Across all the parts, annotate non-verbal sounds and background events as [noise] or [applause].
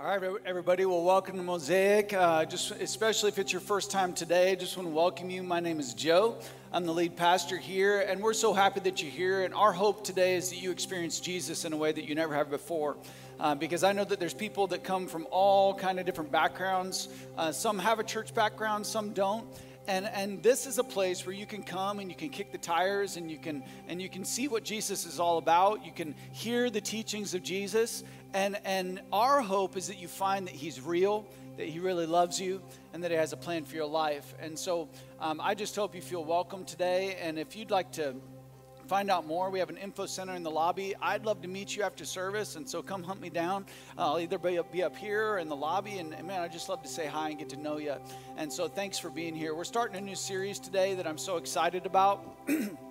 All right, everybody. Well, welcome to Mosaic. Uh, just especially if it's your first time today, just want to welcome you. My name is Joe. I'm the lead pastor here, and we're so happy that you're here. And our hope today is that you experience Jesus in a way that you never have before. Uh, because I know that there's people that come from all kind of different backgrounds. Uh, some have a church background, some don't and and this is a place where you can come and you can kick the tires and you can and you can see what Jesus is all about you can hear the teachings of Jesus and and our hope is that you find that he's real that he really loves you and that he has a plan for your life and so um, I just hope you feel welcome today and if you'd like to find out more, we have an info center in the lobby. I'd love to meet you after service, and so come hunt me down. I'll either be up, be up here in the lobby, and, and man, I just love to say hi and get to know you. And so thanks for being here. We're starting a new series today that I'm so excited about. [clears throat]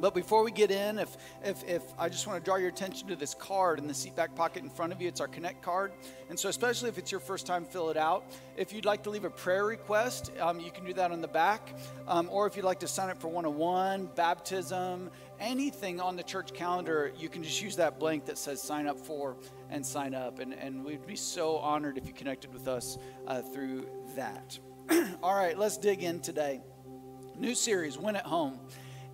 But before we get in, if, if, if I just want to draw your attention to this card in the seat back pocket in front of you, it's our Connect card. And so, especially if it's your first time, fill it out. If you'd like to leave a prayer request, um, you can do that on the back. Um, or if you'd like to sign up for 101, baptism, anything on the church calendar, you can just use that blank that says sign up for and sign up. And, and we'd be so honored if you connected with us uh, through that. [clears throat] All right, let's dig in today. New series, Win at Home.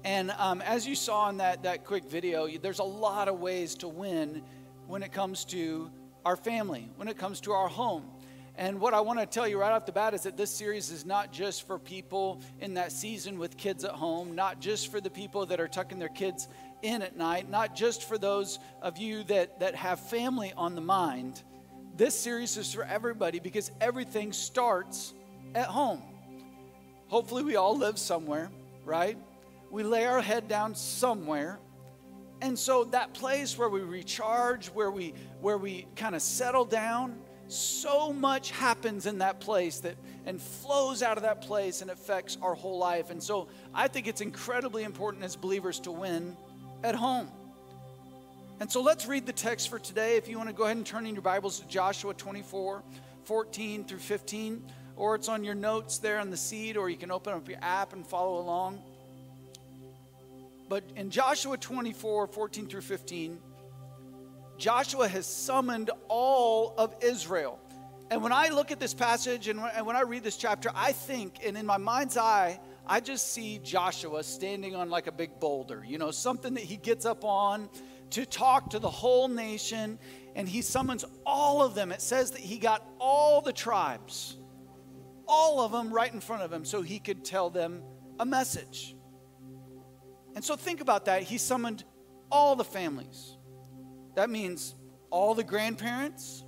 And um, as you saw in that, that quick video, there's a lot of ways to win when it comes to our family, when it comes to our home. And what I want to tell you right off the bat is that this series is not just for people in that season with kids at home, not just for the people that are tucking their kids in at night, not just for those of you that, that have family on the mind. This series is for everybody because everything starts at home. Hopefully, we all live somewhere, right? We lay our head down somewhere. And so that place where we recharge, where we where we kind of settle down, so much happens in that place that and flows out of that place and affects our whole life. And so I think it's incredibly important as believers to win at home. And so let's read the text for today. If you want to go ahead and turn in your Bibles to Joshua 24, 14 through 15, or it's on your notes there on the seat, or you can open up your app and follow along. But in Joshua 24 14 through 15, Joshua has summoned all of Israel. And when I look at this passage and when I read this chapter, I think, and in my mind's eye, I just see Joshua standing on like a big boulder, you know, something that he gets up on to talk to the whole nation. And he summons all of them. It says that he got all the tribes, all of them right in front of him, so he could tell them a message. And so think about that. He summoned all the families. That means all the grandparents,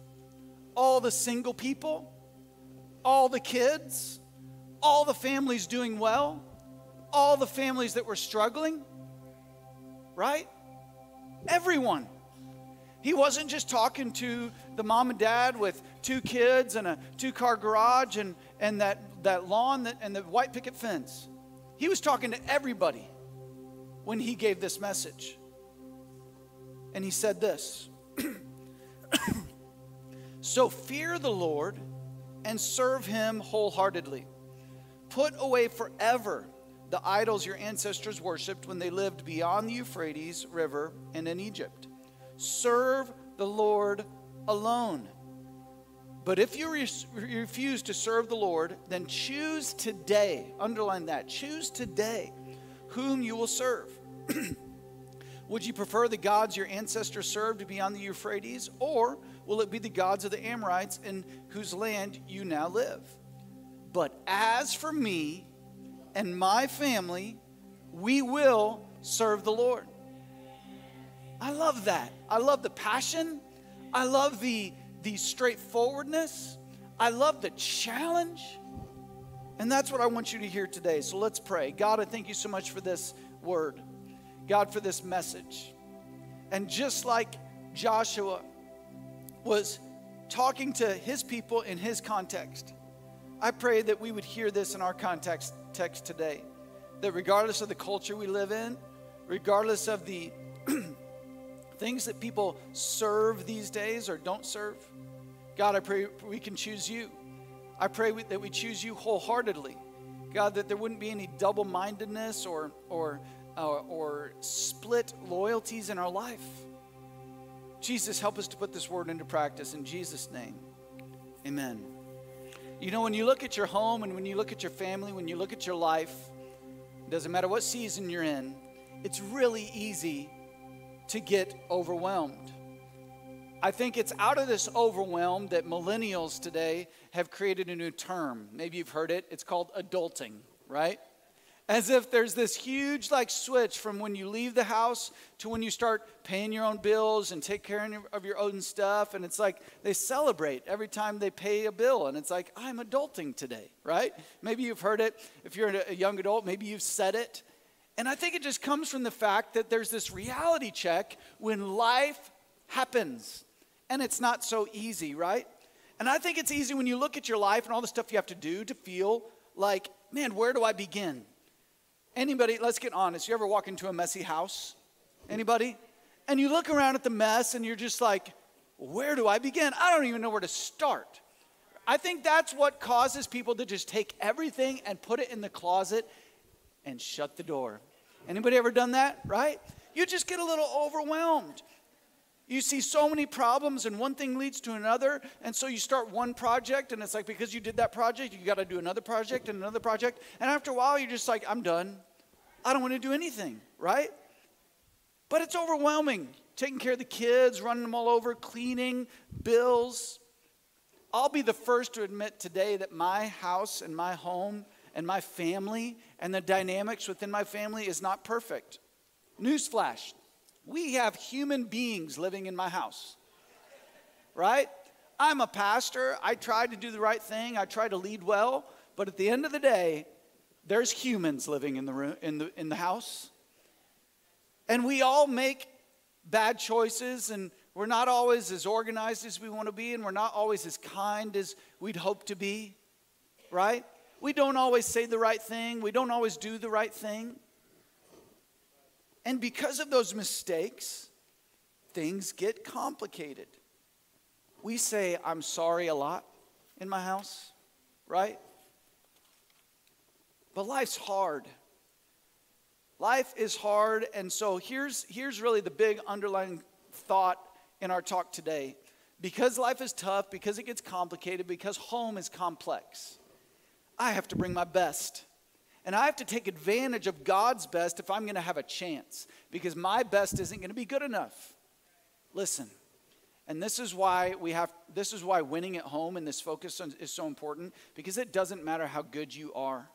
all the single people, all the kids, all the families doing well, all the families that were struggling, right? Everyone. He wasn't just talking to the mom and dad with two kids and a two car garage and, and that, that lawn that, and the white picket fence. He was talking to everybody when he gave this message. And he said this [clears throat] So fear the Lord and serve him wholeheartedly. Put away forever the idols your ancestors worshiped when they lived beyond the Euphrates River and in Egypt. Serve the Lord alone. But if you re- refuse to serve the Lord, then choose today, underline that, choose today whom you will serve. [clears throat] Would you prefer the gods your ancestors served beyond the Euphrates, or will it be the gods of the Amorites in whose land you now live? But as for me and my family, we will serve the Lord. I love that. I love the passion. I love the, the straightforwardness. I love the challenge. And that's what I want you to hear today. So let's pray. God, I thank you so much for this word. God, for this message. And just like Joshua was talking to his people in his context, I pray that we would hear this in our context text today. That regardless of the culture we live in, regardless of the [clears throat] things that people serve these days or don't serve, God, I pray we can choose you. I pray that we choose you wholeheartedly. God, that there wouldn't be any double mindedness or, or or, or split loyalties in our life. Jesus, help us to put this word into practice in Jesus' name. Amen. You know, when you look at your home and when you look at your family, when you look at your life, it doesn't matter what season you're in, it's really easy to get overwhelmed. I think it's out of this overwhelm that millennials today have created a new term. Maybe you've heard it. It's called adulting, right? As if there's this huge like switch from when you leave the house to when you start paying your own bills and take care of your own stuff. And it's like they celebrate every time they pay a bill. And it's like, I'm adulting today, right? Maybe you've heard it. If you're a young adult, maybe you've said it. And I think it just comes from the fact that there's this reality check when life happens. And it's not so easy, right? And I think it's easy when you look at your life and all the stuff you have to do to feel like, man, where do I begin? Anybody, let's get honest. You ever walk into a messy house? Anybody? And you look around at the mess and you're just like, where do I begin? I don't even know where to start. I think that's what causes people to just take everything and put it in the closet and shut the door. Anybody ever done that, right? You just get a little overwhelmed. You see so many problems, and one thing leads to another. And so you start one project, and it's like because you did that project, you got to do another project and another project. And after a while, you're just like, I'm done. I don't want to do anything, right? But it's overwhelming. Taking care of the kids, running them all over, cleaning, bills. I'll be the first to admit today that my house and my home and my family and the dynamics within my family is not perfect. Newsflash we have human beings living in my house, right? I'm a pastor. I try to do the right thing, I try to lead well, but at the end of the day, there's humans living in the room in the in the house. And we all make bad choices and we're not always as organized as we want to be and we're not always as kind as we'd hope to be. Right? We don't always say the right thing. We don't always do the right thing. And because of those mistakes, things get complicated. We say, I'm sorry a lot in my house, right? But life's hard. Life is hard, and so here's, here's really the big underlying thought in our talk today. Because life is tough, because it gets complicated, because home is complex, I have to bring my best. And I have to take advantage of God's best if I'm going to have a chance because my best isn't going to be good enough. Listen. And this is why we have this is why winning at home and this focus is so important because it doesn't matter how good you are.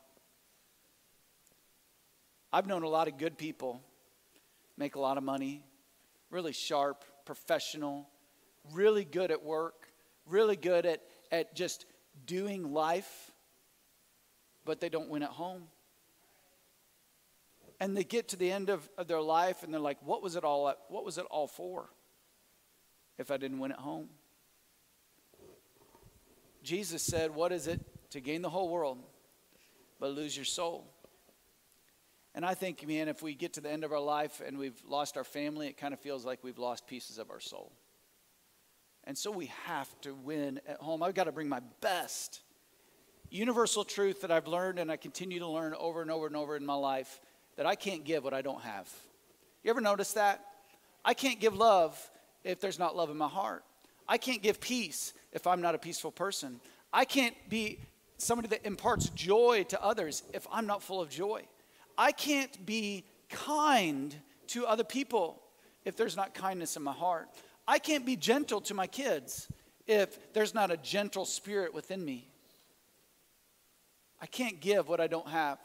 I've known a lot of good people make a lot of money, really sharp, professional, really good at work, really good at, at just doing life, but they don't win at home and they get to the end of, of their life and they're like, what was it all what was it all for if I didn't win at home? Jesus said, What is it to gain the whole world but lose your soul? And I think, man, if we get to the end of our life and we've lost our family, it kind of feels like we've lost pieces of our soul. And so we have to win at home. I've got to bring my best. Universal truth that I've learned and I continue to learn over and over and over in my life that I can't give what I don't have. You ever notice that? I can't give love if there's not love in my heart. I can't give peace if I'm not a peaceful person. I can't be somebody that imparts joy to others if I'm not full of joy. I can't be kind to other people if there's not kindness in my heart. I can't be gentle to my kids if there's not a gentle spirit within me. I can't give what I don't have.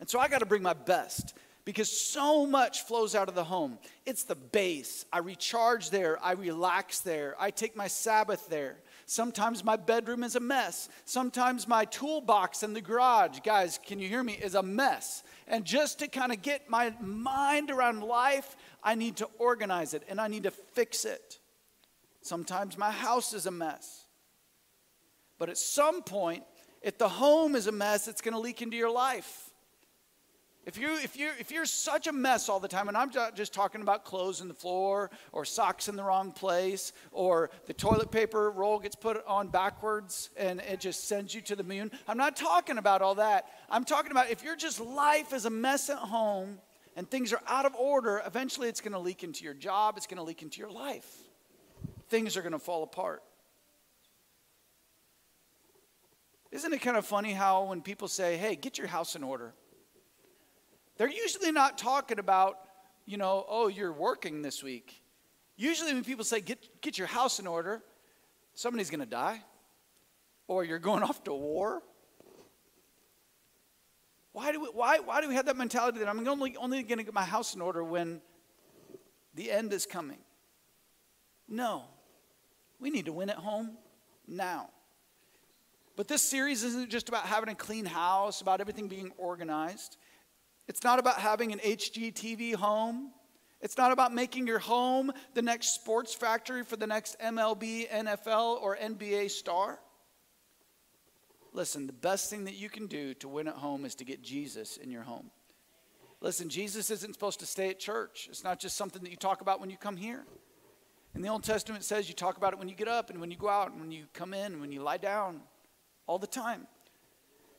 And so I got to bring my best because so much flows out of the home. It's the base. I recharge there, I relax there, I take my Sabbath there. Sometimes my bedroom is a mess. Sometimes my toolbox in the garage, guys, can you hear me, is a mess. And just to kind of get my mind around life, I need to organize it and I need to fix it. Sometimes my house is a mess. But at some point, if the home is a mess, it's going to leak into your life. If, you, if, you, if you're such a mess all the time, and I'm not just talking about clothes on the floor or socks in the wrong place or the toilet paper roll gets put on backwards and it just sends you to the moon. I'm not talking about all that. I'm talking about if your just life is a mess at home and things are out of order, eventually it's going to leak into your job, it's going to leak into your life. Things are going to fall apart. Isn't it kind of funny how when people say, hey, get your house in order, they're usually not talking about, you know, oh, you're working this week. Usually when people say, get, get your house in order, somebody's going to die or you're going [laughs] off to war. Why do we, why, why do we have that mentality that I'm only, only going to get my house in order when the end is coming? No. We need to win at home now. But this series isn't just about having a clean house, about everything being organized. It's not about having an HGTV home. It's not about making your home the next sports factory for the next MLB, NFL, or NBA star. Listen, the best thing that you can do to win at home is to get Jesus in your home. Listen, Jesus isn't supposed to stay at church. It's not just something that you talk about when you come here. In the Old Testament, says you talk about it when you get up and when you go out and when you come in and when you lie down all the time.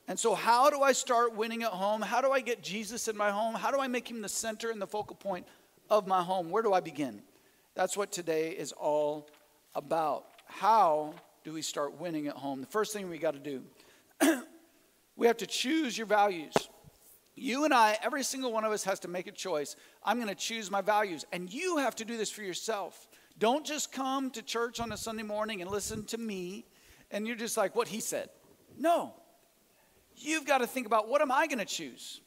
And so, how do I start winning at home? How do I get Jesus in my home? How do I make him the center and the focal point of my home? Where do I begin? That's what today is all about. How do we start winning at home? The first thing we got to do [clears throat] we have to choose your values. You and I, every single one of us has to make a choice. I'm going to choose my values. And you have to do this for yourself. Don't just come to church on a Sunday morning and listen to me and you're just like, what he said. No. You've got to think about what am I going to choose?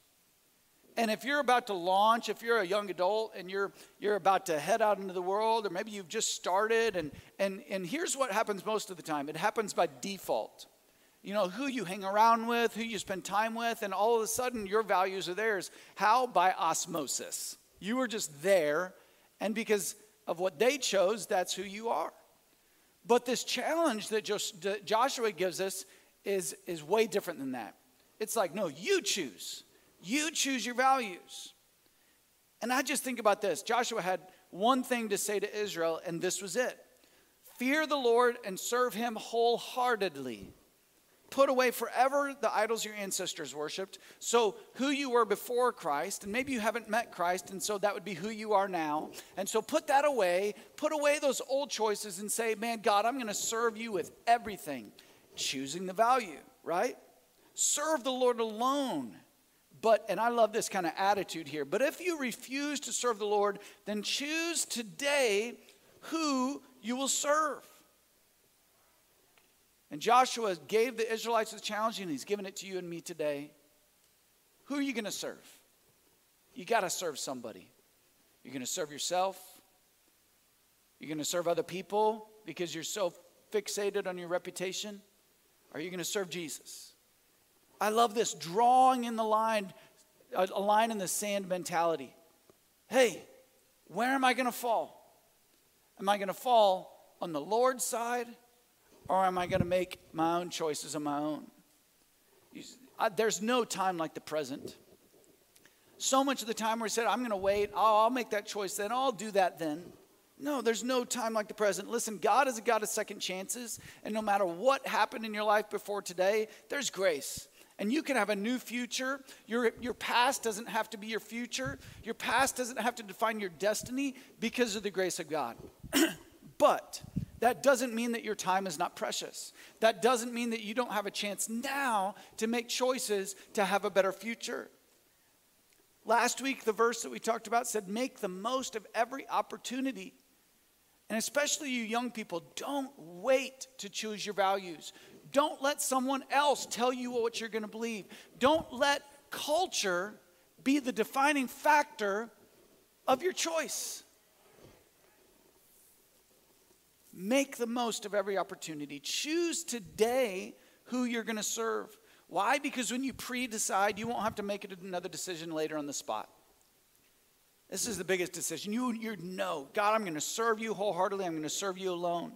And if you're about to launch, if you're a young adult and you're, you're about to head out into the world, or maybe you've just started, and, and, and here's what happens most of the time it happens by default you know, who you hang around with, who you spend time with, and all of a sudden your values are theirs. How? By osmosis. You were just there, and because of what they chose, that's who you are. But this challenge that Joshua gives us is, is way different than that. It's like, no, you choose. You choose your values. And I just think about this Joshua had one thing to say to Israel, and this was it Fear the Lord and serve him wholeheartedly put away forever the idols your ancestors worshiped. So, who you were before Christ, and maybe you haven't met Christ, and so that would be who you are now. And so, put that away, put away those old choices, and say, Man, God, I'm going to serve you with everything. Choosing the value, right? Serve the Lord alone. But, and I love this kind of attitude here, but if you refuse to serve the Lord, then choose today who you will serve. And Joshua gave the Israelites the challenge, and he's given it to you and me today. Who are you going to serve? You got to serve somebody. You're going to serve yourself. You're going to serve other people because you're so fixated on your reputation. Are you going to serve Jesus? I love this drawing in the line, a line in the sand mentality. Hey, where am I going to fall? Am I going to fall on the Lord's side or am I going to make my own choices on my own? There's no time like the present. So much of the time we said, I'm going to wait, oh, I'll make that choice then, I'll do that then. No, there's no time like the present. Listen, God is a God of second chances, and no matter what happened in your life before today, there's grace. And you can have a new future. Your, your past doesn't have to be your future. Your past doesn't have to define your destiny because of the grace of God. [clears throat] but that doesn't mean that your time is not precious. That doesn't mean that you don't have a chance now to make choices to have a better future. Last week, the verse that we talked about said, Make the most of every opportunity. And especially you young people, don't wait to choose your values. Don't let someone else tell you what you're going to believe. Don't let culture be the defining factor of your choice. Make the most of every opportunity. Choose today who you're going to serve. Why? Because when you pre decide, you won't have to make another decision later on the spot. This is the biggest decision. You, you know, God, I'm going to serve you wholeheartedly, I'm going to serve you alone.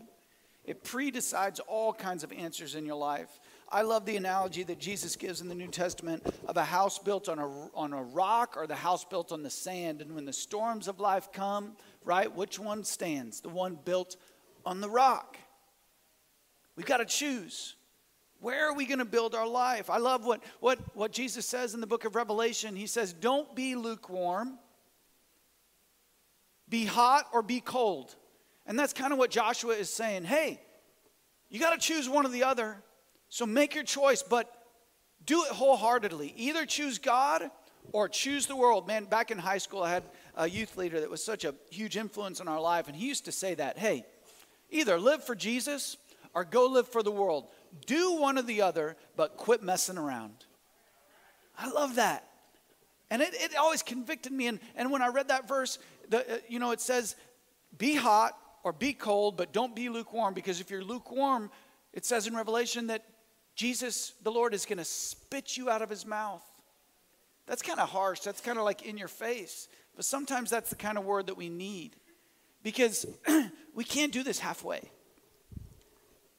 It predecides all kinds of answers in your life. I love the analogy that Jesus gives in the New Testament of a house built on a, on a rock or the house built on the sand. And when the storms of life come, right, which one stands? The one built on the rock. We've got to choose. Where are we going to build our life? I love what, what, what Jesus says in the book of Revelation. He says, Don't be lukewarm, be hot or be cold. And that's kind of what Joshua is saying. Hey, you got to choose one or the other. So make your choice, but do it wholeheartedly. Either choose God or choose the world. Man, back in high school, I had a youth leader that was such a huge influence in our life, and he used to say that hey, either live for Jesus or go live for the world. Do one or the other, but quit messing around. I love that. And it, it always convicted me. And, and when I read that verse, the, uh, you know, it says, be hot or be cold, but don't be lukewarm. Because if you're lukewarm, it says in Revelation that Jesus, the Lord, is going to spit you out of his mouth. That's kind of harsh. That's kind of like in your face. But sometimes that's the kind of word that we need because [clears throat] we can't do this halfway.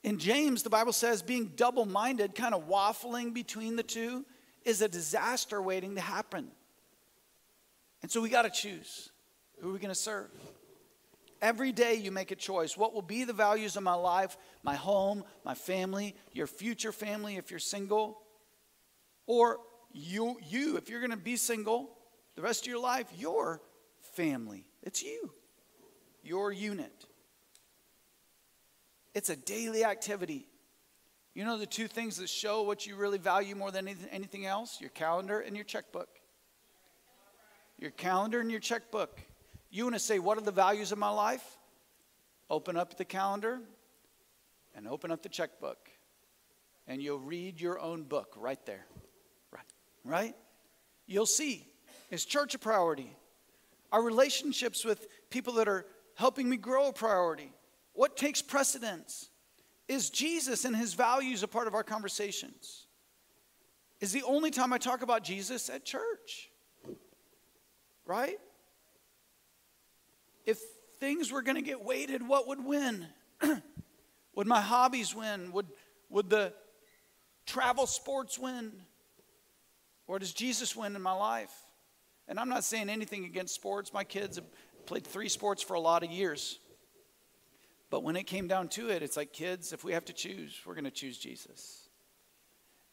In James, the Bible says being double minded, kind of waffling between the two, is a disaster waiting to happen. And so we got to choose who are we going to serve? Every day you make a choice. What will be the values of my life, my home, my family, your future family if you're single? Or you, you if you're going to be single the rest of your life, your family. It's you, your unit. It's a daily activity. You know the two things that show what you really value more than anything else? Your calendar and your checkbook. Your calendar and your checkbook. You want to say, What are the values of my life? Open up the calendar and open up the checkbook. And you'll read your own book right there. Right? Right? You'll see. Is church a priority? Are relationships with people that are helping me grow a priority? What takes precedence? Is Jesus and his values a part of our conversations? Is the only time I talk about Jesus at church? Right? If things were going to get weighted, what would win? [clears throat] would my hobbies win? Would, would the travel sports win? Or does Jesus win in my life? And I'm not saying anything against sports. My kids have played three sports for a lot of years. But when it came down to it, it's like, kids, if we have to choose, we're going to choose Jesus.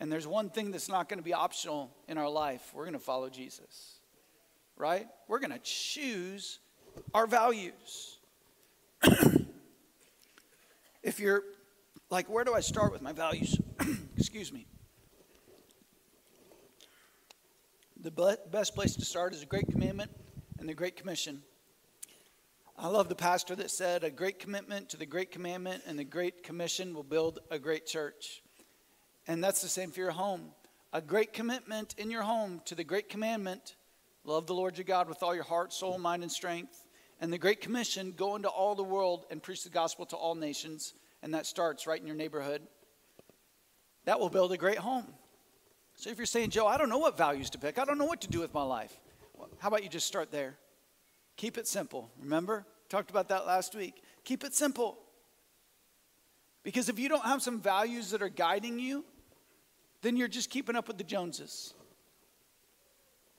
And there's one thing that's not going to be optional in our life we're going to follow Jesus, right? We're going to choose our values. [coughs] if you're like, where do I start with my values? [coughs] Excuse me. The best place to start is the Great Commandment and the Great Commission. I love the pastor that said, A great commitment to the Great Commandment and the Great Commission will build a great church. And that's the same for your home. A great commitment in your home to the Great Commandment love the Lord your God with all your heart, soul, mind, and strength. And the Great Commission go into all the world and preach the gospel to all nations. And that starts right in your neighborhood. That will build a great home. So if you're saying, Joe, I don't know what values to pick, I don't know what to do with my life, well, how about you just start there? Keep it simple. Remember? Talked about that last week. Keep it simple. Because if you don't have some values that are guiding you, then you're just keeping up with the Joneses.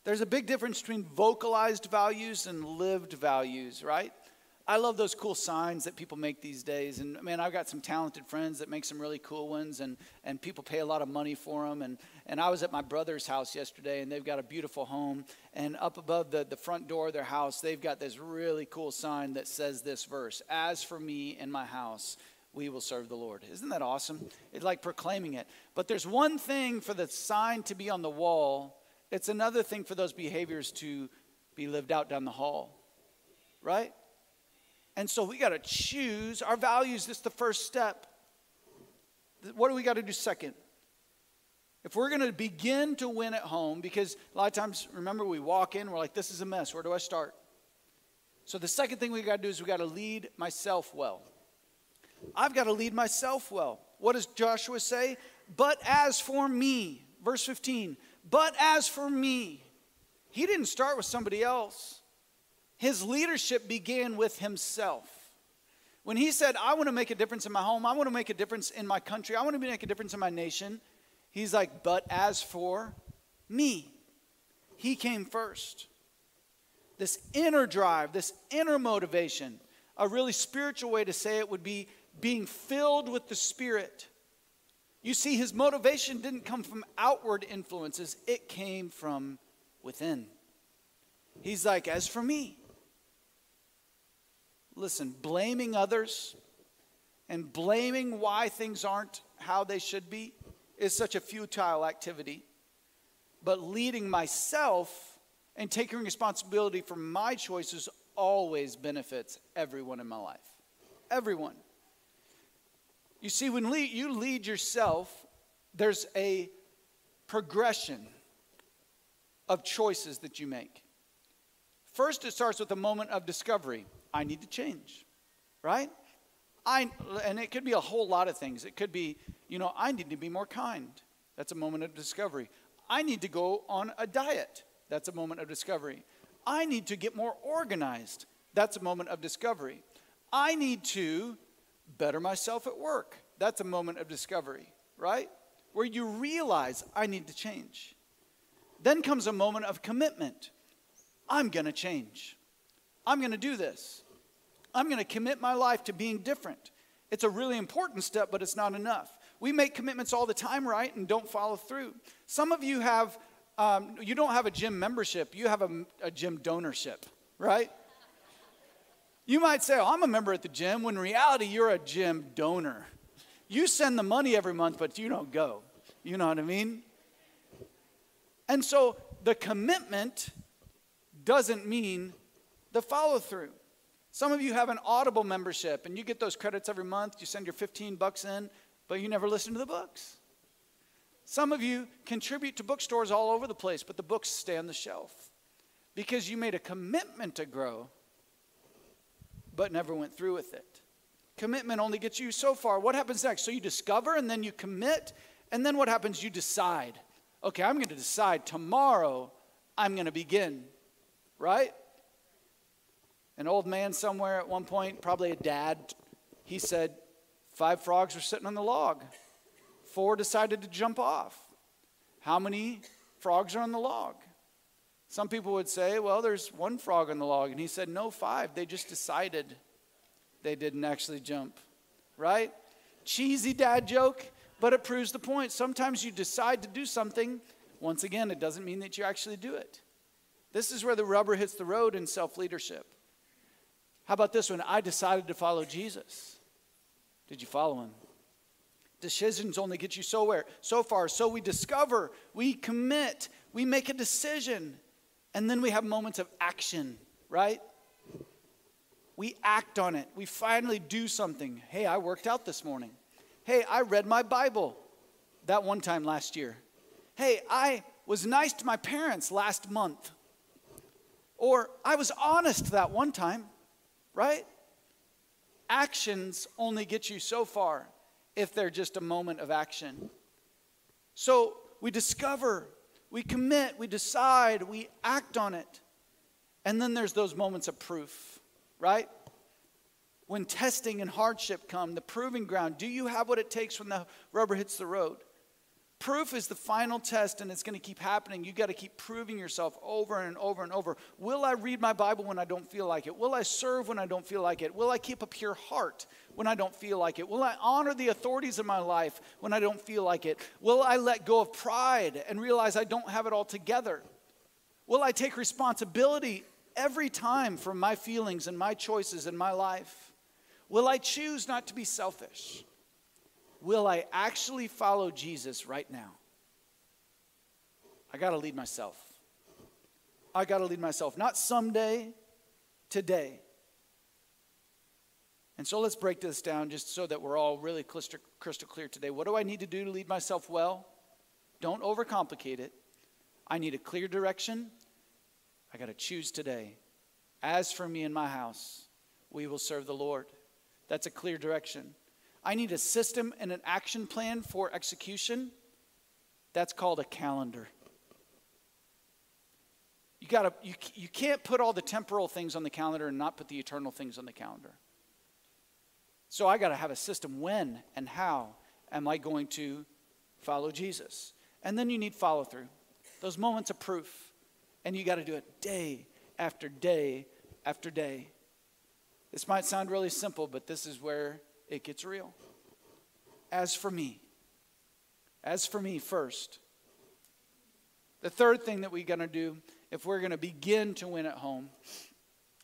There's a big difference between vocalized values and lived values, right? I love those cool signs that people make these days. And man, I've got some talented friends that make some really cool ones, and, and people pay a lot of money for them. And, and I was at my brother's house yesterday, and they've got a beautiful home. And up above the, the front door of their house, they've got this really cool sign that says this verse As for me and my house, we will serve the Lord. Isn't that awesome? It's like proclaiming it. But there's one thing for the sign to be on the wall, it's another thing for those behaviors to be lived out down the hall, right? And so we got to choose our values. This is the first step. What do we got to do second? If we're going to begin to win at home, because a lot of times, remember, we walk in, we're like, this is a mess. Where do I start? So the second thing we got to do is we got to lead myself well. I've got to lead myself well. What does Joshua say? But as for me, verse 15, but as for me, he didn't start with somebody else. His leadership began with himself. When he said, I want to make a difference in my home, I want to make a difference in my country, I want to make a difference in my nation, he's like, But as for me, he came first. This inner drive, this inner motivation, a really spiritual way to say it would be being filled with the Spirit. You see, his motivation didn't come from outward influences, it came from within. He's like, As for me, listen, blaming others and blaming why things aren't how they should be, is such a futile activity, but leading myself and taking responsibility for my choices always benefits everyone in my life. Everyone. You see, when lead, you lead yourself, there's a progression of choices that you make. First, it starts with a moment of discovery. I need to change, right? I, and it could be a whole lot of things. It could be, you know, I need to be more kind. That's a moment of discovery. I need to go on a diet. That's a moment of discovery. I need to get more organized. That's a moment of discovery. I need to better myself at work. That's a moment of discovery, right? Where you realize I need to change. Then comes a moment of commitment. I'm going to change. I'm going to do this. I'm going to commit my life to being different. It's a really important step, but it's not enough. We make commitments all the time, right, and don't follow through. Some of you have, um, you don't have a gym membership, you have a, a gym donorship, right? You might say, oh, I'm a member at the gym, when in reality, you're a gym donor. You send the money every month, but you don't go. You know what I mean? And so the commitment doesn't mean the follow through. Some of you have an Audible membership and you get those credits every month. You send your 15 bucks in, but you never listen to the books. Some of you contribute to bookstores all over the place, but the books stay on the shelf because you made a commitment to grow, but never went through with it. Commitment only gets you so far. What happens next? So you discover and then you commit, and then what happens? You decide. Okay, I'm going to decide tomorrow I'm going to begin, right? An old man somewhere at one point, probably a dad, he said, Five frogs were sitting on the log. Four decided to jump off. How many frogs are on the log? Some people would say, well, there's one frog on the log. And he said, no, five. They just decided they didn't actually jump. Right? Cheesy dad joke, but it proves the point. Sometimes you decide to do something. Once again, it doesn't mean that you actually do it. This is where the rubber hits the road in self leadership. How about this one? I decided to follow Jesus. Did you follow him? Decisions only get you so where? So far. So we discover, we commit, we make a decision, and then we have moments of action, right? We act on it. We finally do something. Hey, I worked out this morning. Hey, I read my Bible that one time last year. Hey, I was nice to my parents last month. Or I was honest that one time right? Actions only get you so far if they're just a moment of action. So we discover, we commit, we decide, we act on it. And then there's those moments of proof, right? When testing and hardship come, the proving ground. Do you have what it takes when the rubber hits the road? Proof is the final test, and it's going to keep happening. You got to keep proving yourself over and over and over. Will I read my Bible when I don't feel like it? Will I serve when I don't feel like it? Will I keep a pure heart when I don't feel like it? Will I honor the authorities in my life when I don't feel like it? Will I let go of pride and realize I don't have it all together? Will I take responsibility every time for my feelings and my choices in my life? Will I choose not to be selfish? Will I actually follow Jesus right now? I got to lead myself. I got to lead myself. Not someday, today. And so let's break this down just so that we're all really crystal, clear today. What do I need to do to lead myself well? Don't overcomplicate it. I need a clear direction. I got to choose today. As for me and my house, we will serve the Lord. That's a clear direction. I need a system and an action plan for execution. That's called a calendar. You, gotta, you, you can't put all the temporal things on the calendar and not put the eternal things on the calendar. So I got to have a system. When and how am I going to follow Jesus? And then you need follow through, those moments of proof. And you got to do it day after day after day. This might sound really simple, but this is where it gets real. As for me, as for me first. The third thing that we're going to do, if we're going to begin to win at home,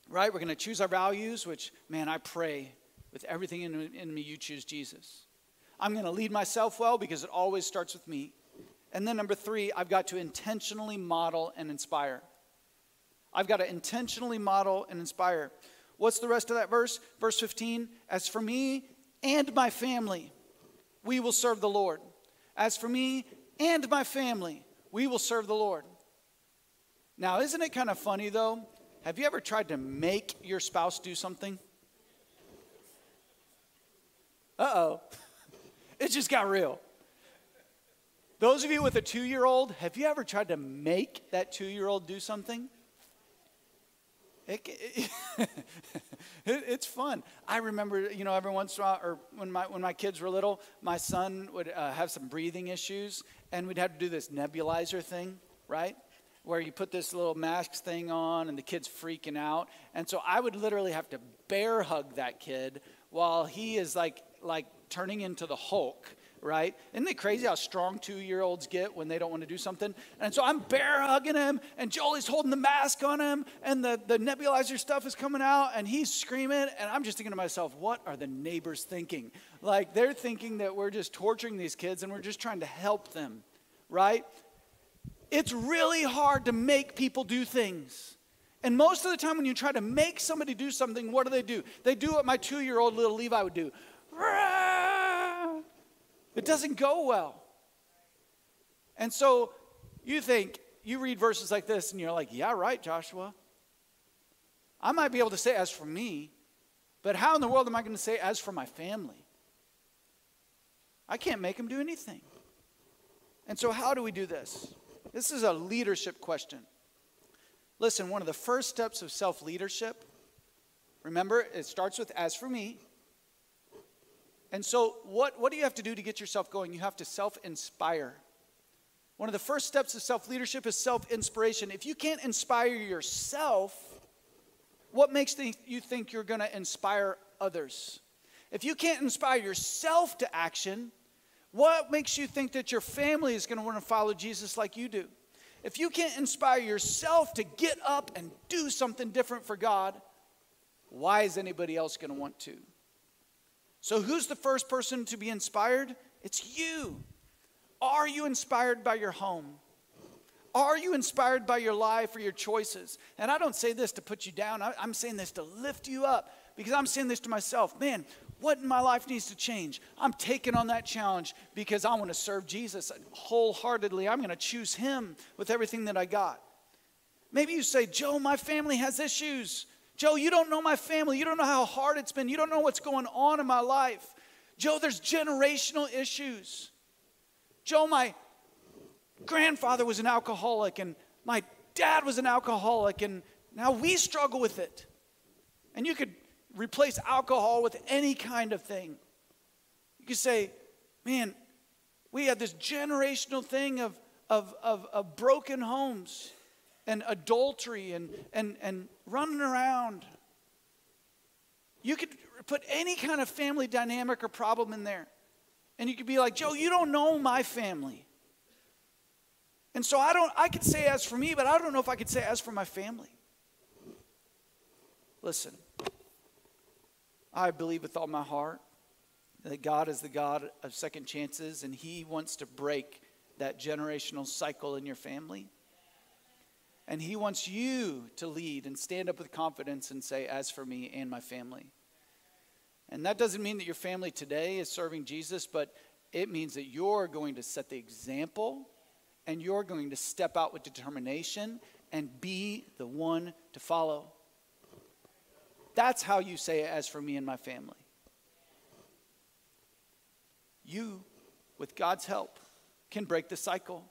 right? We're going to choose our values, which, man, I pray with everything in, in me, you choose Jesus. I'm going to lead myself well because it always starts with me. And then number three, I've got to intentionally model and inspire. I've got to intentionally model and inspire. What's the rest of that verse? Verse 15 As for me and my family, we will serve the Lord. As for me and my family, we will serve the Lord. Now, isn't it kind of funny though? Have you ever tried to make your spouse do something? Uh oh. [laughs] it just got real. Those of you with a two year old, have you ever tried to make that two year old do something? It, it, [laughs] it, it's fun. I remember, you know, every once in a while, or when my, when my kids were little, my son would uh, have some breathing issues, and we'd have to do this nebulizer thing, right? Where you put this little mask thing on, and the kid's freaking out. And so I would literally have to bear hug that kid while he is like, like turning into the Hulk right? Isn't it crazy how strong two year olds get when they don't want to do something? And so I'm bear hugging him, and Jolie's holding the mask on him, and the, the nebulizer stuff is coming out, and he's screaming. And I'm just thinking to myself, what are the neighbors thinking? Like they're thinking that we're just torturing these kids and we're just trying to help them, right? It's really hard to make people do things. And most of the time, when you try to make somebody do something, what do they do? They do what my two year old little Levi would do. It doesn't go well. And so you think, you read verses like this and you're like, yeah, right, Joshua. I might be able to say, as for me, but how in the world am I going to say, as for my family? I can't make them do anything. And so, how do we do this? This is a leadership question. Listen, one of the first steps of self leadership, remember, it starts with as for me, and so, what, what do you have to do to get yourself going? You have to self inspire. One of the first steps of self leadership is self inspiration. If you can't inspire yourself, what makes the, you think you're going to inspire others? If you can't inspire yourself to action, what makes you think that your family is going to want to follow Jesus like you do? If you can't inspire yourself to get up and do something different for God, why is anybody else going to want to? So, who's the first person to be inspired? It's you. Are you inspired by your home? Are you inspired by your life or your choices? And I don't say this to put you down, I, am saying this to lift you up because I'm saying this to myself. Man, what in my life needs to change? I'm taking on that challenge because I want to serve Jesus wholeheartedly. I'm going to choose Him with everything that I got. Maybe you say, Joe, my family has issues. Joe, you don't know my family. You don't know how hard it's been. You don't know what's going on in my life. Joe, there's generational issues. Joe, my grandfather was an alcoholic and my dad was an alcoholic, and now we struggle with it. And you could replace alcohol with any kind of thing. You could say, man, we have this generational thing of, of, of, of broken homes and adultery and, and, and running around. You could put any kind of family dynamic or problem in there. And you could be like, Joe, you don't know my family. And so I don't, I could say as for me, but I don't know if I could say as for my family. Listen, I believe with all my heart that God is the God of second chances and He wants to break that generational cycle in your family. And He wants you to lead and stand up with confidence and say, As for me and my family. And that doesn't mean that your family today is serving Jesus, but it means that you're going to set the example and you're going to step out with determination and be the one to follow. That's how you say, As for me and my family. You, with God's help, can break the cycle.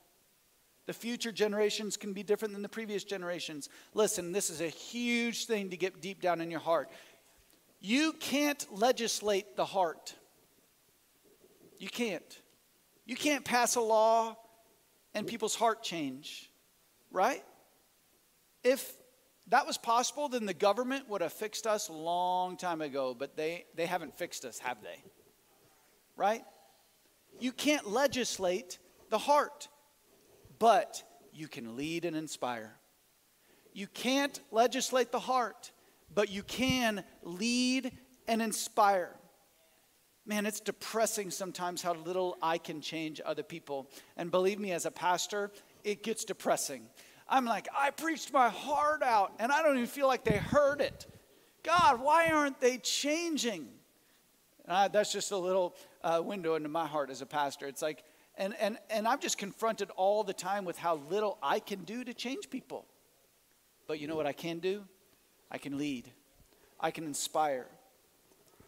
The future generations can be different than the previous generations. Listen, this is a huge thing to get deep down in your heart. You can't legislate the heart. You can't. You can't pass a law and people's heart change, right? If that was possible, then the government would have fixed us a long time ago, but they, they haven't fixed us, have they? Right? You can't legislate the heart but you can lead and inspire. You can't legislate the heart, but you can lead and inspire. man, it's depressing sometimes how little I can change other people. And believe me, as a pastor, it gets depressing. I'm like, I preached my heart out, and I don't even feel like they heard it. God, why aren't they changing? Uh, that's just a little uh, window into my heart as a pastor. It's like, and, and, and I'm just confronted all the time with how little I can do to change people. But you know what I can do? I can lead, I can inspire.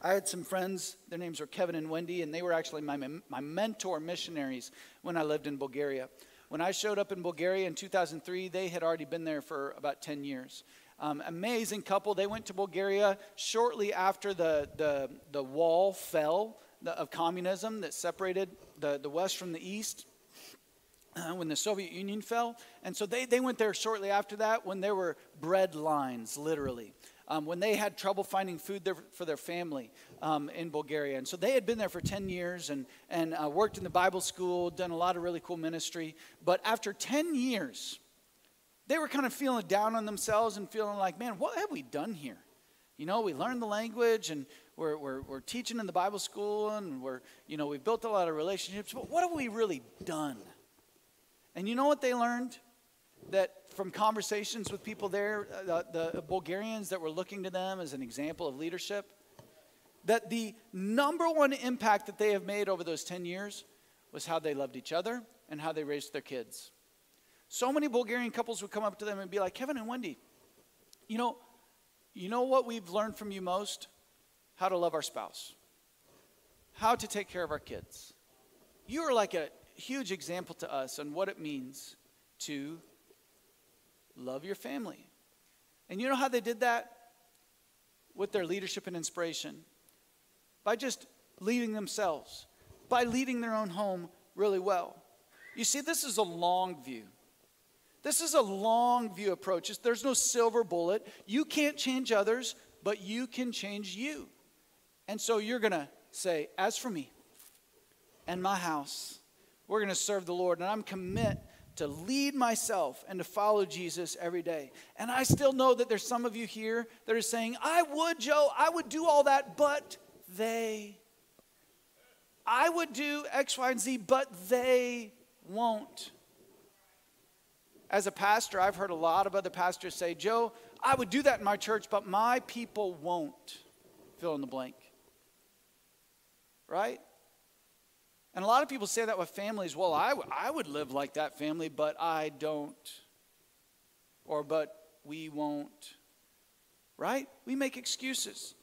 I had some friends, their names were Kevin and Wendy, and they were actually my, my mentor missionaries when I lived in Bulgaria. When I showed up in Bulgaria in 2003, they had already been there for about 10 years. Um, amazing couple. They went to Bulgaria shortly after the, the, the wall fell of communism that separated the, the West from the East. Uh, when the Soviet Union fell. And so they, they went there shortly after that when there were bread lines, literally um, when they had trouble finding food there for their family um, in Bulgaria. And so they had been there for 10 years and, and uh, worked in the Bible school, done a lot of really cool ministry. But after 10 years, they were kind of feeling down on themselves and feeling like, man, what have we done here? You know, we learned the language and we're, we're, we're teaching in the Bible school and we're, you know, we've built a lot of relationships, but what have we really done? And you know what they learned? That from conversations with people there, uh, the Bulgarians that were looking to them as an example of leadership, that the number one impact that they have made over those 10 years was how they loved each other and how they raised their kids. So many Bulgarian couples would come up to them and be like, Kevin and Wendy, you know, you know what we've learned from you most? How to love our spouse, how to take care of our kids. You are like a huge example to us on what it means to love your family. And you know how they did that? With their leadership and inspiration. By just leading themselves, by leading their own home really well. You see, this is a long view. This is a long view approach. There's no silver bullet. You can't change others, but you can change you. And so you're going to say, As for me and my house, we're going to serve the Lord. And I'm commit to lead myself and to follow Jesus every day. And I still know that there's some of you here that are saying, I would, Joe, I would do all that, but they. I would do X, Y, and Z, but they won't. As a pastor, I've heard a lot of other pastors say, Joe, I would do that in my church, but my people won't. Fill in the blank. Right? And a lot of people say that with families. Well, I, w- I would live like that family, but I don't. Or, but we won't. Right? We make excuses.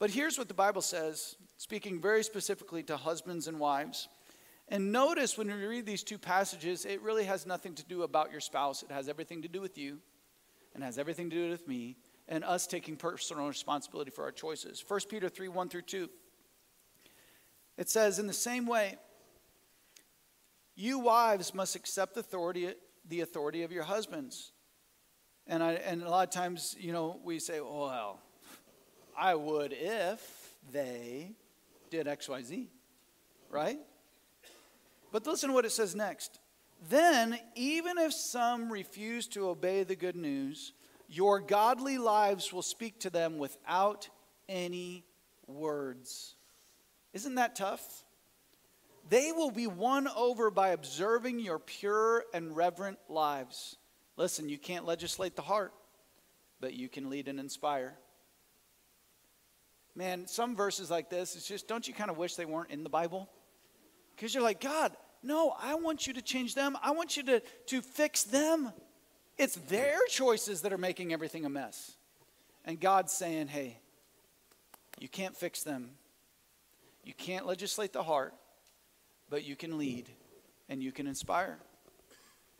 But here's what the Bible says, speaking very specifically to husbands and wives. And notice when we read these two passages, it really has nothing to do about your spouse. It has everything to do with you and has everything to do with me and us taking personal responsibility for our choices. 1 Peter 3 1 through 2. It says, in the same way, you wives must accept authority, the authority of your husbands. And, I, and a lot of times, you know, we say, well, I would if they did XYZ, right? But listen to what it says next. Then, even if some refuse to obey the good news, your godly lives will speak to them without any words. Isn't that tough? They will be won over by observing your pure and reverent lives. Listen, you can't legislate the heart, but you can lead and inspire. Man, some verses like this, it's just, don't you kind of wish they weren't in the Bible? Because you're like, God, no, I want you to change them. I want you to, to fix them. It's their choices that are making everything a mess. And God's saying, hey, you can't fix them. You can't legislate the heart, but you can lead and you can inspire.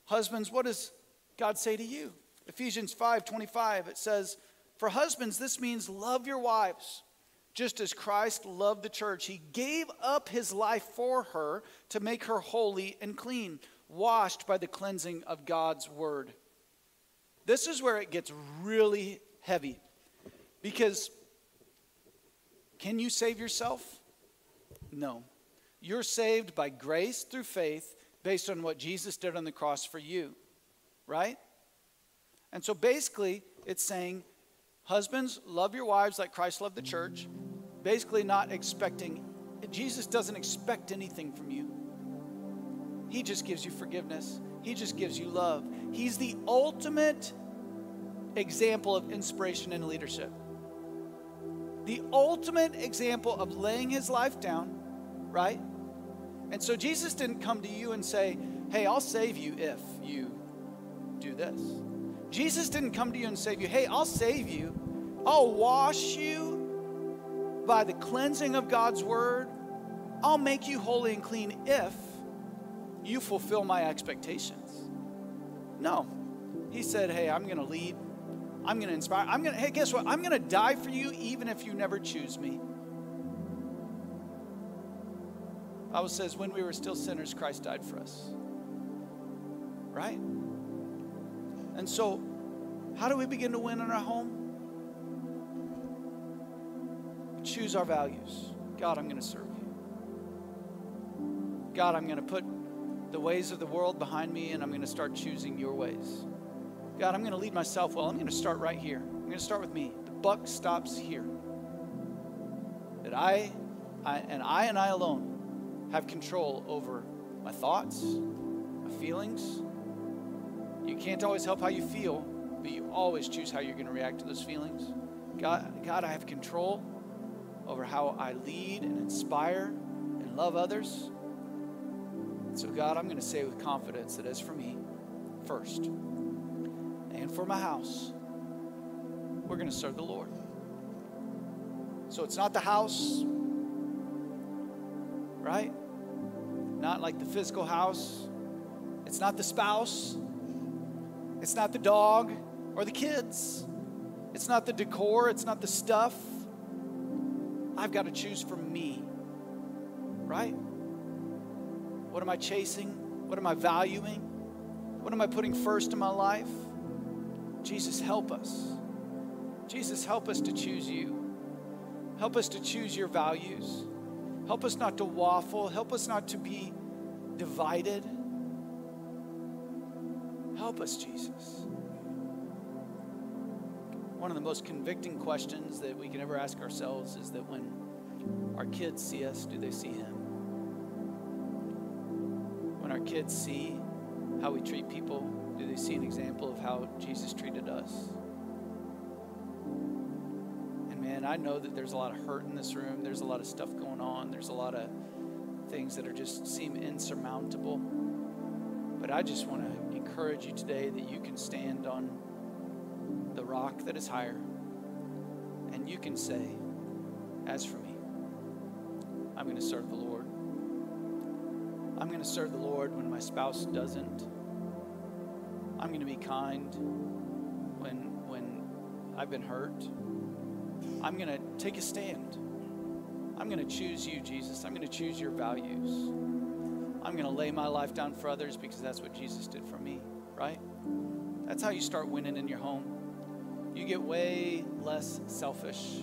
Husbands, what does God say to you? Ephesians 5 25, it says, For husbands, this means love your wives, just as Christ loved the church. He gave up his life for her to make her holy and clean, washed by the cleansing of God's word. This is where it gets really heavy because can you save yourself? No. You're saved by grace through faith based on what Jesus did on the cross for you, right? And so basically, it's saying, husbands, love your wives like Christ loved the church, basically, not expecting Jesus doesn't expect anything from you. He just gives you forgiveness. He just gives you love. He's the ultimate example of inspiration and leadership. The ultimate example of laying his life down, right? And so Jesus didn't come to you and say, Hey, I'll save you if you do this. Jesus didn't come to you and save you, Hey, I'll save you. I'll wash you by the cleansing of God's word. I'll make you holy and clean if you fulfill my expectations. No. He said, Hey, I'm going to lead. I'm going to inspire. I'm going to, hey, guess what? I'm going to die for you even if you never choose me. Bible says, when we were still sinners, Christ died for us. Right? And so, how do we begin to win in our home? Choose our values. God, I'm going to serve you. God, I'm going to put the ways of the world behind me and I'm going to start choosing your ways. God, I'm going to lead myself well. I'm going to start right here. I'm going to start with me. The buck stops here. That I, I and I and I alone have control over my thoughts, my feelings. You can't always help how you feel, but you always choose how you're going to react to those feelings. God, God, I have control over how I lead and inspire and love others. So, God, I'm going to say with confidence that as for me, first, and for my house, we're going to serve the Lord. So it's not the house, right? Not like the physical house. It's not the spouse. It's not the dog or the kids. It's not the decor. It's not the stuff. I've got to choose for me, right? What am I chasing? What am I valuing? What am I putting first in my life? Jesus, help us. Jesus, help us to choose you. Help us to choose your values. Help us not to waffle. Help us not to be divided. Help us, Jesus. One of the most convicting questions that we can ever ask ourselves is that when our kids see us, do they see Him? When our kids see how we treat people, do they see an example of how Jesus treated us? And I know that there's a lot of hurt in this room. There's a lot of stuff going on. There's a lot of things that are just seem insurmountable. But I just want to encourage you today that you can stand on the rock that is higher and you can say, As for me, I'm going to serve the Lord. I'm going to serve the Lord when my spouse doesn't. I'm going to be kind when when I've been hurt. I'm going to take a stand. I'm going to choose you, Jesus. I'm going to choose your values. I'm going to lay my life down for others because that's what Jesus did for me, right? That's how you start winning in your home. You get way less selfish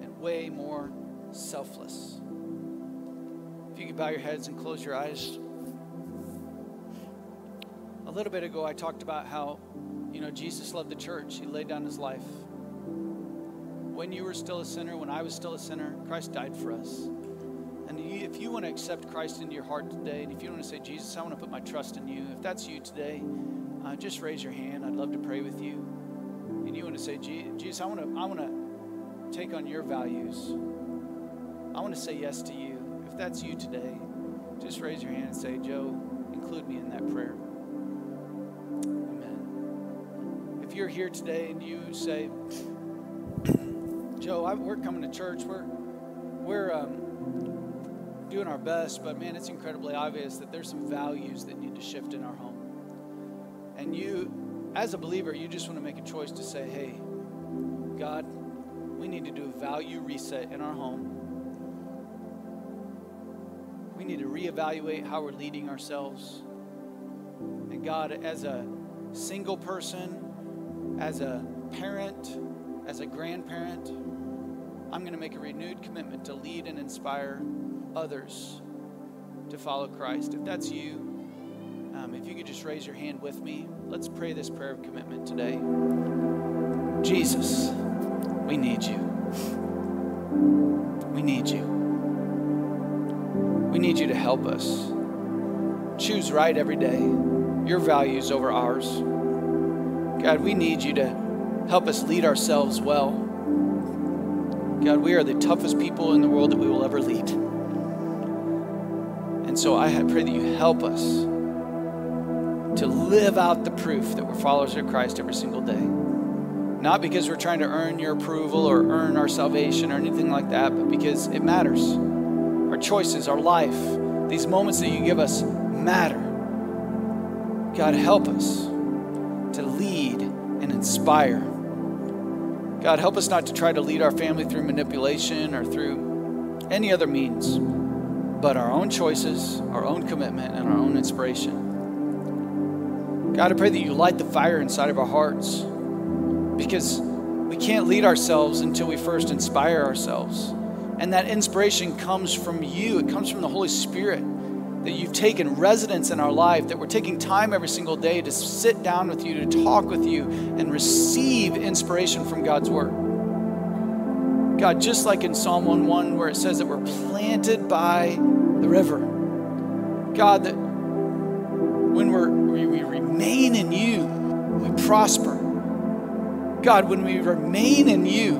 and way more selfless If you could bow your heads and close your eyes. A little bit ago, I talked about how, you know, Jesus loved the church. He laid down his life. When you were still a sinner, when I was still a sinner, Christ died for us. And if you want to accept Christ into your heart today, and if you want to say, Jesus, I want to put my trust in you, if that's you today, uh, just raise your hand. I'd love to pray with you. And you want to say, Jesus, I want to, I want to take on your values. I want to say yes to you If that's you today, just raise your hand and say, Joe, include me in that prayer. Amen. If you're here today and you say, Joe, I, we're coming to church, we're, we're um, doing our best, but man, it's incredibly obvious that there's some values that need to shift in our home. And you, as a believer, you just want to make a choice to say, hey, God, we need to do a value reset in our home we need to reevaluate how we're leading ourselves. And God, as a single person, as a parent, as a grandparent, I'm going to make a renewed commitment to lead and inspire others to follow Christ. If that's you, um, if you could just raise your hand with me, let's pray this prayer of commitment today. Jesus, we need you. We need you. We need you to help us. Choose right every day, your values over ours. God, we need you to help us lead ourselves well. God, we are the toughest people in the world that we will ever lead. And so I pray that you help us to live out the proof that we're followers of Christ every single day. Not because we're trying to earn your approval or earn our salvation or anything like that, but because it matters. Our choices, our life, these moments that you give us matter. God, help us to lead and inspire. God, help us not to try to lead our family through manipulation or through any other means but our own choices, our own commitment, and our own inspiration. God, I pray that you light the fire inside of our hearts because we can't lead ourselves until we first inspire ourselves. And that inspiration comes from you, it comes from the Holy Spirit. That you've taken residence in our life, that we're taking time every single day to sit down with you, to talk with you, and receive inspiration from God's Word. God, just like in Psalm 1:1, where it says that we're planted by the river. God, that when we're, we, we remain in you, we prosper. God, when we remain in you,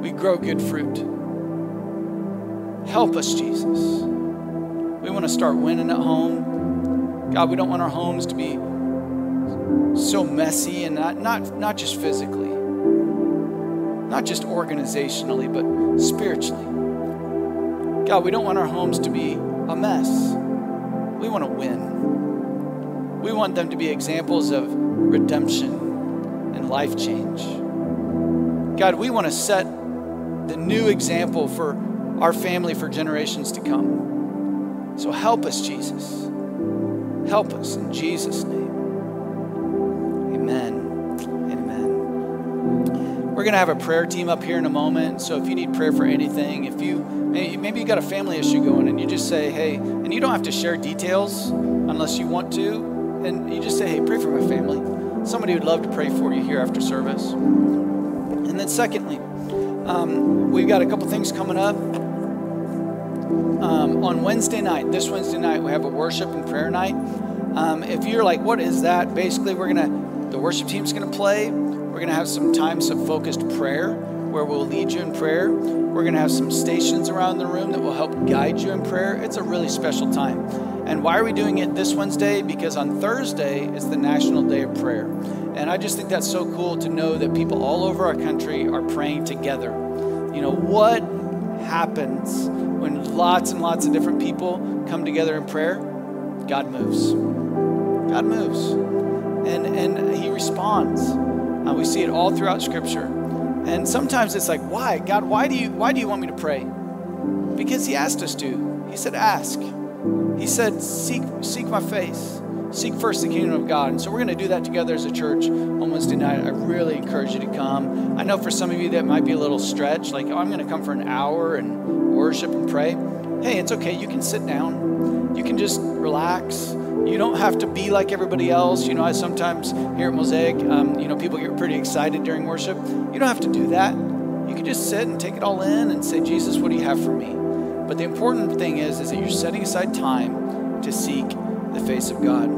we grow good fruit. Help us, Jesus. We want to start winning at home. God, we don't want our homes to be so messy and not, not, not just physically not just organizationally, but spiritually. God, we don't want our homes to be a mess. We want to win. We want them to be examples of redemption and life change. God, we want to set the new example for our family for generations to come. So help us, Jesus. Help us in Jesus' name. Amen. Amen. We're going to have a prayer team up here in a moment. So if you need prayer for anything, if you maybe you got a family issue going and you just say, hey, and you don't have to share details unless you want to, and you just say, hey, pray for my family. Somebody would love to pray for you here after service. And then, secondly, um, we've got a couple things coming up. Um, on Wednesday night, this Wednesday night, we have a worship and prayer night. Um, if you're like, what is that? Basically, we're to, the worship team's to play. We're to have some times of focused prayer where we'll lead you in prayer. We're to have some stations around the room that will help guide you in prayer. It's a really special time. And why are we doing it this Wednesday? Because on Thursday is the National Day of Prayer. And I just think that's so cool to know that people all over our country are praying together. You know, what happens lots and lots of different people come together in prayer? God moves. God moves. And, and He responds. Uh, we see it all throughout Scripture. And sometimes it's like, why? God, why do you why do you want me to pray? Because he asked us to. He said, ask. He said, seek, seek my face. Seek first the kingdom of God. And so we're going to do that together as a church on Wednesday night. I really encourage you to come. I know for some of you that might be a little stretch, like, oh, I'm going to come for an hour and worship and pray. Hey, it's okay. You can sit down. You can just relax you don't have to be like everybody else. You know, I sometimes here at Mosaic, um, you know, people get pretty excited during worship. You don't have to do that. You can just sit and take it all in and say, Jesus, what do you have for me? But the important thing is, is that you're setting aside time to seek face of God.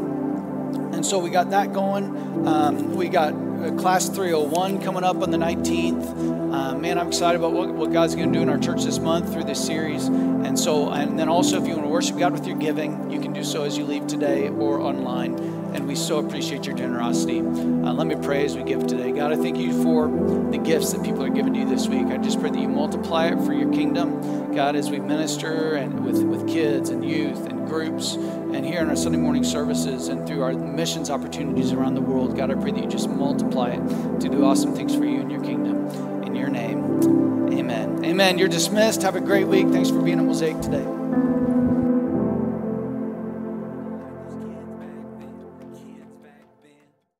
And so we got that going. Um, we got uh, class 301 coming up on the 19th. Uh, man, I'm excited about what, what God's going to do in our church this month through this series. And so, and then also, if you want to worship God with your giving, you can do so as you leave today or online. And we so appreciate your generosity. Uh, let me pray as we give today. God, I thank you for the gifts that people are giving to you this week. I just pray that you multiply it for your kingdom. God, as we minister and with, with kids and youth and groups and here in our Sunday morning services and through our missions opportunities around the world. God, I pray that you just multiply it to do awesome things for you and your kingdom. In your name, amen. Amen. You're dismissed. Have a great week. Thanks for being at Mosaic today.